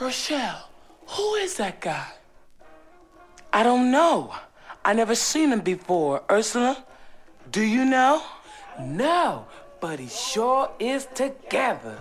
Rochelle, who is that guy? I don't know. I never seen him before. Ursula, do you know? No, but he sure is together.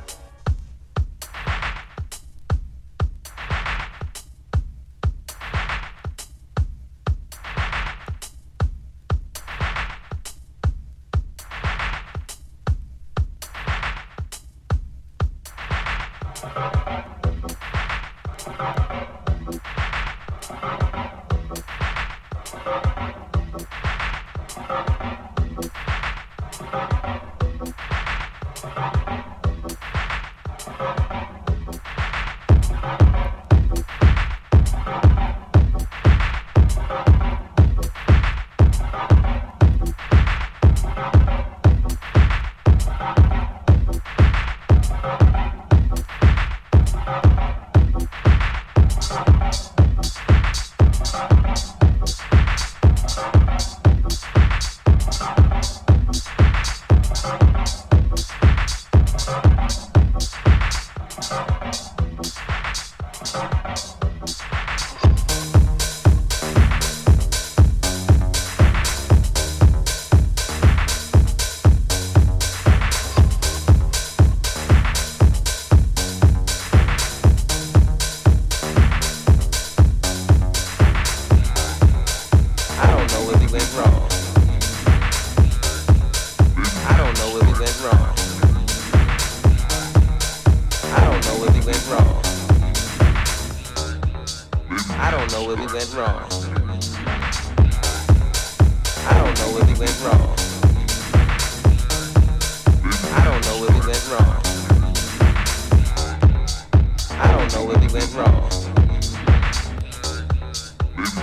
don't know where we went wrong.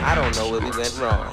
I don't know where we went wrong.